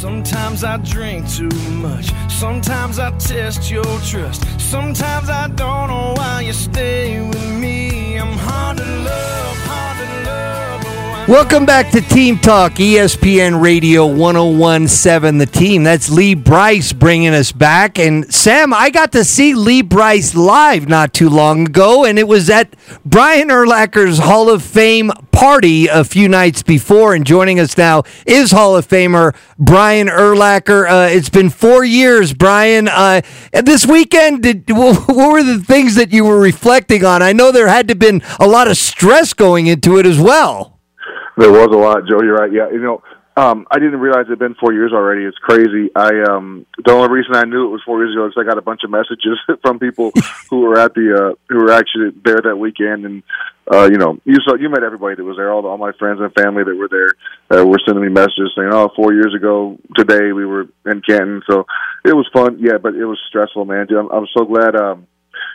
Sometimes I drink too much. Sometimes I test your trust. Sometimes I don't know why you stay with me. I'm hard to love, Welcome back to Team Talk, ESPN Radio 1017, the team. That's Lee Brice bringing us back. And Sam, I got to see Lee Brice live not too long ago, and it was at Brian Urlacher's Hall of Fame party a few nights before. And joining us now is Hall of Famer Brian Erlacher. Uh, it's been four years, Brian. Uh, this weekend, did, what were the things that you were reflecting on? I know there had to have been a lot of stress going into it as well. There was a lot, Joe. You're right. Yeah, you know, um, I didn't realize it'd been four years already. It's crazy. I um, the only reason I knew it was four years ago is I got a bunch of messages from people who were at the uh, who were actually there that weekend, and uh, you know, you saw you met everybody that was there. All the, all my friends and family that were there uh, were sending me messages saying, "Oh, four years ago today we were in Canton." So it was fun, yeah, but it was stressful, man. Dude, I'm, I'm so glad. Um,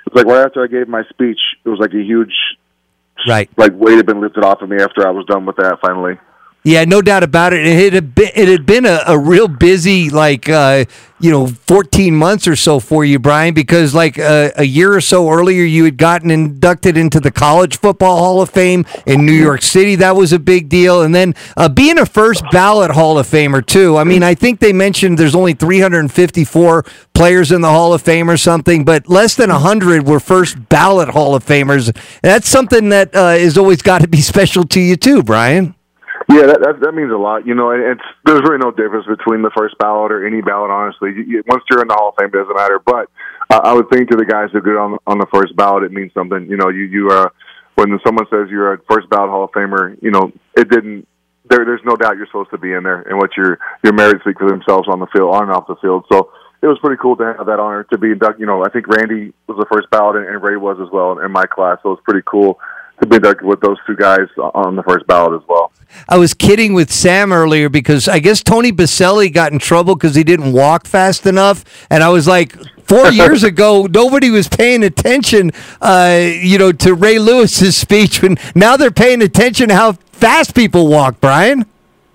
it was like right after I gave my speech, it was like a huge Right. like weight had been lifted off of me after I was done with that finally. Yeah, no doubt about it. It had been, it had been a, a real busy, like, uh, you know, 14 months or so for you, Brian, because like uh, a year or so earlier, you had gotten inducted into the College Football Hall of Fame in New York City. That was a big deal. And then uh, being a first ballot Hall of Famer, too. I mean, I think they mentioned there's only 354 players in the Hall of Fame or something, but less than 100 were first ballot Hall of Famers. That's something that uh, is always got to be special to you, too, Brian. Yeah, that, that that means a lot. You know, it's there's really no difference between the first ballot or any ballot. Honestly, you, you, once you're in the Hall of Fame, it doesn't matter. But uh, I would think to the guys who get on on the first ballot, it means something. You know, you you uh, when someone says you're a first ballot Hall of Famer, you know, it didn't. There, there's no doubt you're supposed to be in there, and what your your merits speak for themselves on the field, on and off the field. So it was pretty cool to have that honor to be inducted. You know, I think Randy was the first ballot, and, and Ray was as well in my class. So it was pretty cool to be there with those two guys on the first ballot as well. I was kidding with Sam earlier because I guess Tony Boselli got in trouble because he didn't walk fast enough, and I was like, four years ago, nobody was paying attention, uh, you know, to Ray Lewis's speech. When now they're paying attention to how fast people walk. Brian,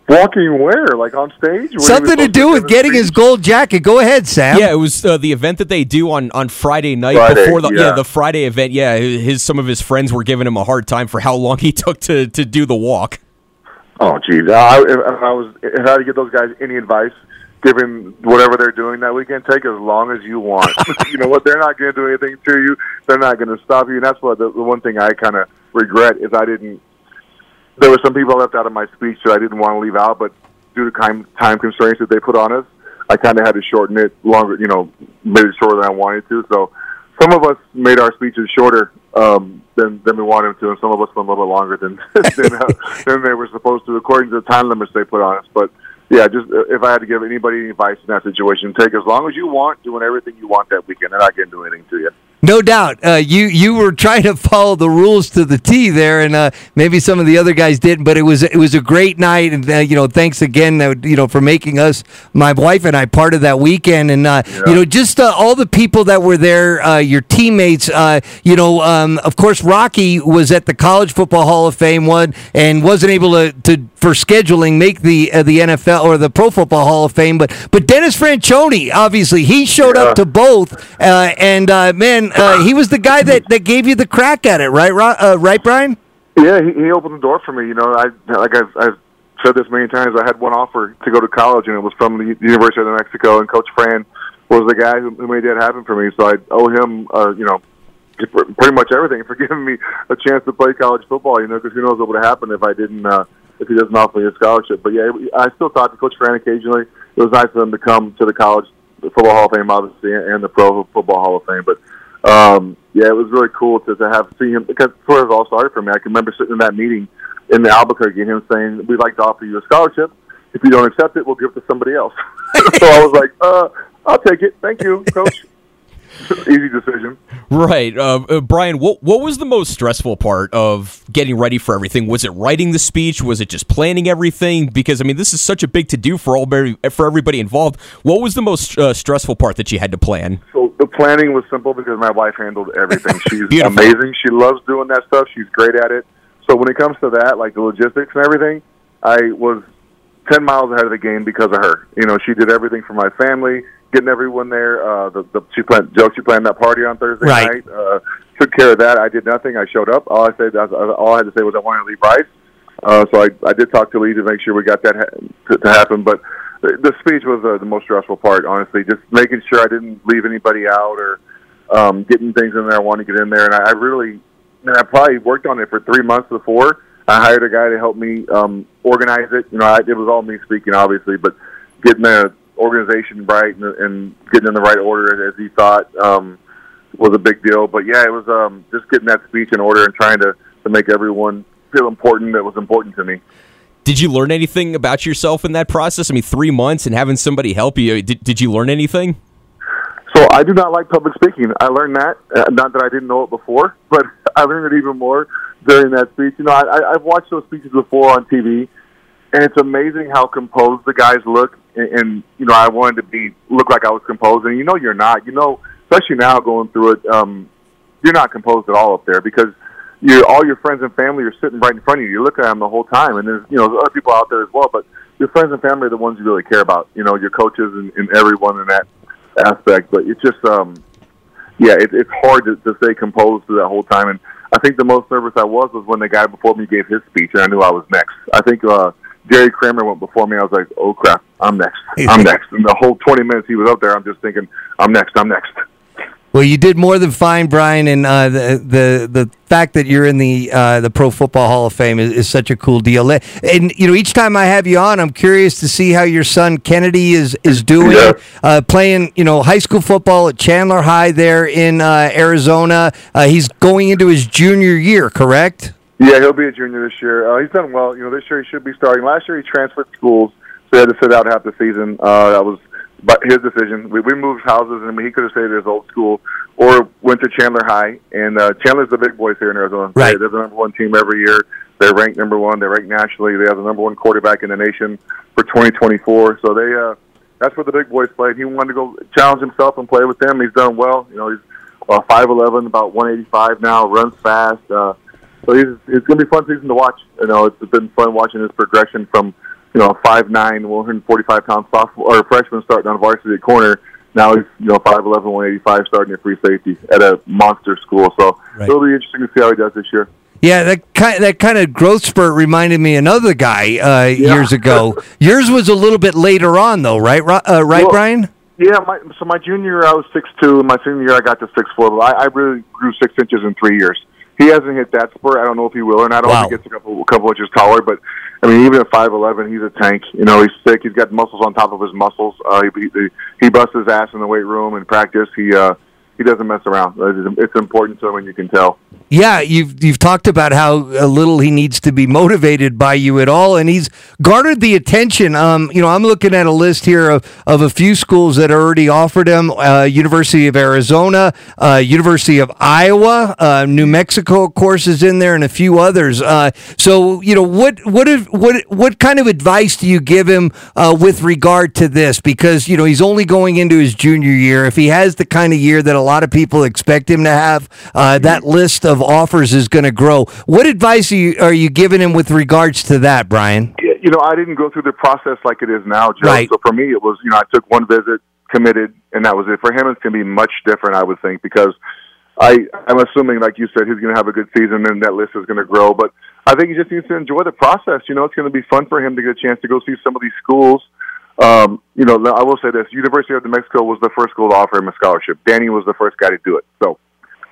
Walking where? Like on stage? Were you something to do with a getting his gold jacket. Go ahead, Sam. Yeah, it was uh, the event that they do on, on Friday night Friday, before the yeah. yeah. the Friday event. Yeah, his some of his friends were giving him a hard time for how long he took to, to do the walk. Oh, geez. I, if, if I was, if I had to give those guys any advice, given whatever they're doing that weekend, take as long as you want. you know what? They're not going to do anything to you. They're not going to stop you. And that's what the, the one thing I kind of regret is I didn't. There were some people I left out of my speech that I didn't want to leave out, but due to time time constraints that they put on us, I kind of had to shorten it longer. You know, made it shorter than I wanted to. So some of us made our speeches shorter um, than than we wanted to, and some of us went a little bit longer than than, uh, than they were supposed to, according to the time limits they put on us. But yeah, just uh, if I had to give anybody any advice in that situation, take as long as you want, doing everything you want that weekend. Not going to do anything to you. No doubt. Uh, you you were trying to follow the rules to the T there, and uh, maybe some of the other guys didn't. But it was it was a great night, and uh, you know, thanks again, uh, you know, for making us, my wife and I, part of that weekend, and uh, you know, just uh, all the people that were there, uh, your teammates. Uh, you know, um, of course, Rocky was at the College Football Hall of Fame one, and wasn't able to, to for scheduling make the uh, the NFL or the Pro Football Hall of Fame. But but Dennis Franchione, obviously, he showed up to both, uh, and uh, man, uh, he was the guy that, that gave you the crack at it, right? Uh, right, Brian? Yeah, he, he opened the door for me. You know, I like I've, I've said this many times. I had one offer to go to college, and it was from the University of New Mexico. And Coach Fran was the guy who, who made that happen for me. So I owe him, uh, you know, pretty much everything for giving me a chance to play college football. You know, because who knows what would have happened if I didn't, uh, if he doesn't offer me a scholarship. But yeah, I still talk to Coach Fran occasionally. It was nice for him to come to the college the football Hall of Fame, obviously, and the Pro Football Hall of Fame. But um, yeah, it was really cool to, to have seen him because before it all started for me. I can remember sitting in that meeting in the Albuquerque and him saying, "We'd like to offer you a scholarship. If you don't accept it, we'll give it to somebody else." so I was like, uh, "I'll take it. Thank you, coach." Easy decision. Right, uh, uh, Brian. What what was the most stressful part of getting ready for everything? Was it writing the speech? Was it just planning everything? Because I mean, this is such a big to do for all for everybody involved. What was the most uh, stressful part that you had to plan? So the planning was simple because my wife handled everything. She's amazing. She loves doing that stuff. She's great at it. So when it comes to that, like the logistics and everything, I was ten miles ahead of the game because of her. You know, she did everything for my family, getting everyone there. Uh, the, the she planned Joe. She planned that party on Thursday Right. night. Uh, took care of that. I did nothing. I showed up. All I said, all I had to say was I wanted to Lee Brice. Uh, so I, I did talk to Lee to make sure we got that ha- to, to happen. But the, the speech was uh, the most stressful part, honestly. Just making sure I didn't leave anybody out or um, getting things in there I wanted to get in there. And I, I really, and I probably worked on it for three months before. I hired a guy to help me um, organize it. You know, I, it was all me speaking, obviously, but getting the organization right and, and getting in the right order as he thought um, was a big deal. But yeah, it was um, just getting that speech in order and trying to, to make everyone feel important that was important to me. Did you learn anything about yourself in that process? I mean, three months and having somebody help you. Did, did you learn anything? So I do not like public speaking. I learned that. Uh, not that I didn't know it before, but I learned it even more during that speech. You know, I, I, I've watched those speeches before on TV, and it's amazing how composed the guys look. And, you know, I wanted to be look like I was composed, and you know, you're not. You know, especially now going through it, um, you're not composed at all up there because you all your friends and family are sitting right in front of you. You look at them the whole time, and there's you know there's other people out there as well, but your friends and family are the ones you really care about. You know, your coaches and, and everyone in that aspect. But it's just, um, yeah, it, it's hard to, to stay composed through that whole time. And I think the most nervous I was was when the guy before me gave his speech, and I knew I was next. I think uh, Jerry Kramer went before me. I was like, oh crap, I'm next. I'm next. And the whole 20 minutes he was up there, I'm just thinking, I'm next. I'm next. Well, you did more than fine, Brian, and uh, the the the fact that you're in the uh, the Pro Football Hall of Fame is, is such a cool deal. And you know, each time I have you on, I'm curious to see how your son Kennedy is is doing, Yeah. uh, playing you know high school football at Chandler High there in uh, Arizona. Uh, he's going into his junior year, correct? Yeah, he'll be a junior this year. Uh, he's done well. You know, this year he should be starting. Last year he transferred schools, so he had to sit out half the season. Uh, that was but his decision. We, we moved houses, and he could have stayed at his old school or went to Chandler High. And uh, Chandler's the big boys here in Arizona. Right. They, they're the number one team every year. They're ranked number one. They're ranked nationally. They have the number one quarterback in the nation for 2024. So they uh, that's where the big boys played. He wanted to go challenge himself and play with them. He's done well. You know, he's uh, 5'11", about 185 now, runs fast. Uh, so he's, it's going to be a fun season to watch. You know, it's been fun watching his progression from, you know, a 5'9", 145 pound sophomore or freshman starting on varsity at corner. Now he's, you know, 5'11", 185 starting at free safety at a monster school. So Right. it'll be interesting to see how he does this year. Yeah, that kind that kind of growth spurt reminded me of another guy uh, years ago. Yours was a little bit later on, though, right? Uh, right, Well, Brian? Yeah, my, so my junior year I was six two, and my senior year I got to six four. But I, I really grew six inches in three years. He hasn't hit that spurt. I don't know if he will, and I don't Wow. think he gets a couple couple inches taller. But I mean, even at five eleven, he's a tank. You know, he's thick. He's got muscles on top of his muscles. Uh, he, he he busts his ass in the weight room in practice. He uh, he doesn't mess around. It's- important to him, and you can tell. Yeah, you've you've talked about how uh, little he needs to be motivated by you at all, and he's garnered the attention. Um, you know, I'm looking at a list here of, of a few schools that already offered him: uh, University of Arizona, uh, University of Iowa, uh, New Mexico, of course, is in there, and a few others. Uh, so, you know, what what if, what what kind of advice do you give him uh, with regard to this? Because you know he's only going into his junior year. If he has the kind of year that a lot of people expect him to have, uh, that list of offers is going to grow. What advice are you, are you giving him with regards to that, Brian? you know, I didn't go through the process like it is now, Joe. Right. So for me, it was, you know, I took one visit, committed, and that was it. For him, it's going to be much different, I would think, because I, I'm assuming, like you said, he's going to have a good season and that list is going to grow. But I think he just needs to enjoy the process. You know, it's going to be fun for him to get a chance to go see some of these schools. Um, you know, I will say this: University of New Mexico was the first school to offer him a scholarship. Danny was the first guy to do it. So,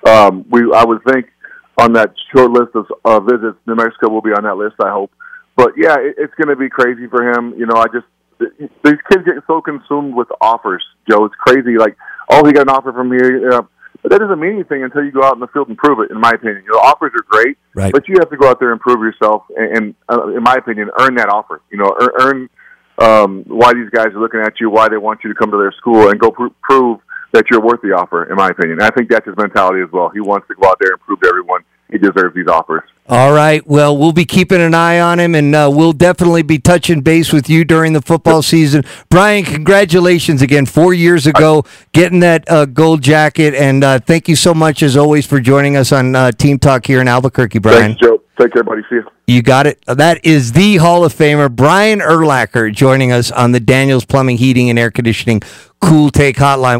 um, we, I would think, on that short list of uh, visits, New Mexico will be on that list. I hope. But yeah, it, it's going to be crazy for him. You know, I just these kids get so consumed with offers, Joe. It's crazy. Like, oh, he got an offer from here. Uh, but that doesn't mean anything until you go out in the field and prove it. In my opinion, your know, offers are great, Right. but you have to go out there and prove yourself. And, and uh, in my opinion, earn that offer. You know, earn, earn um, why these guys are looking at you, why they want you to come to their school, and go pr- prove that you're worth the offer. In my opinion, and I think that's his mentality as well. He wants to go out there and prove to everyone, he deserves these offers. All right. Well, we'll be keeping an eye on him, and uh, we'll definitely be touching base with you during the football season. Brian, congratulations again. Four years ago, getting that uh, gold jacket, and uh, thank you so much as always for joining us on uh, Team Talk here in Albuquerque, Brian. Thanks, Joe. Take care, buddy. See you. You got it. That is the Hall of Famer Brian Urlacher joining us on the Daniels Plumbing, Heating, and Air Conditioning Cool Take Hotline.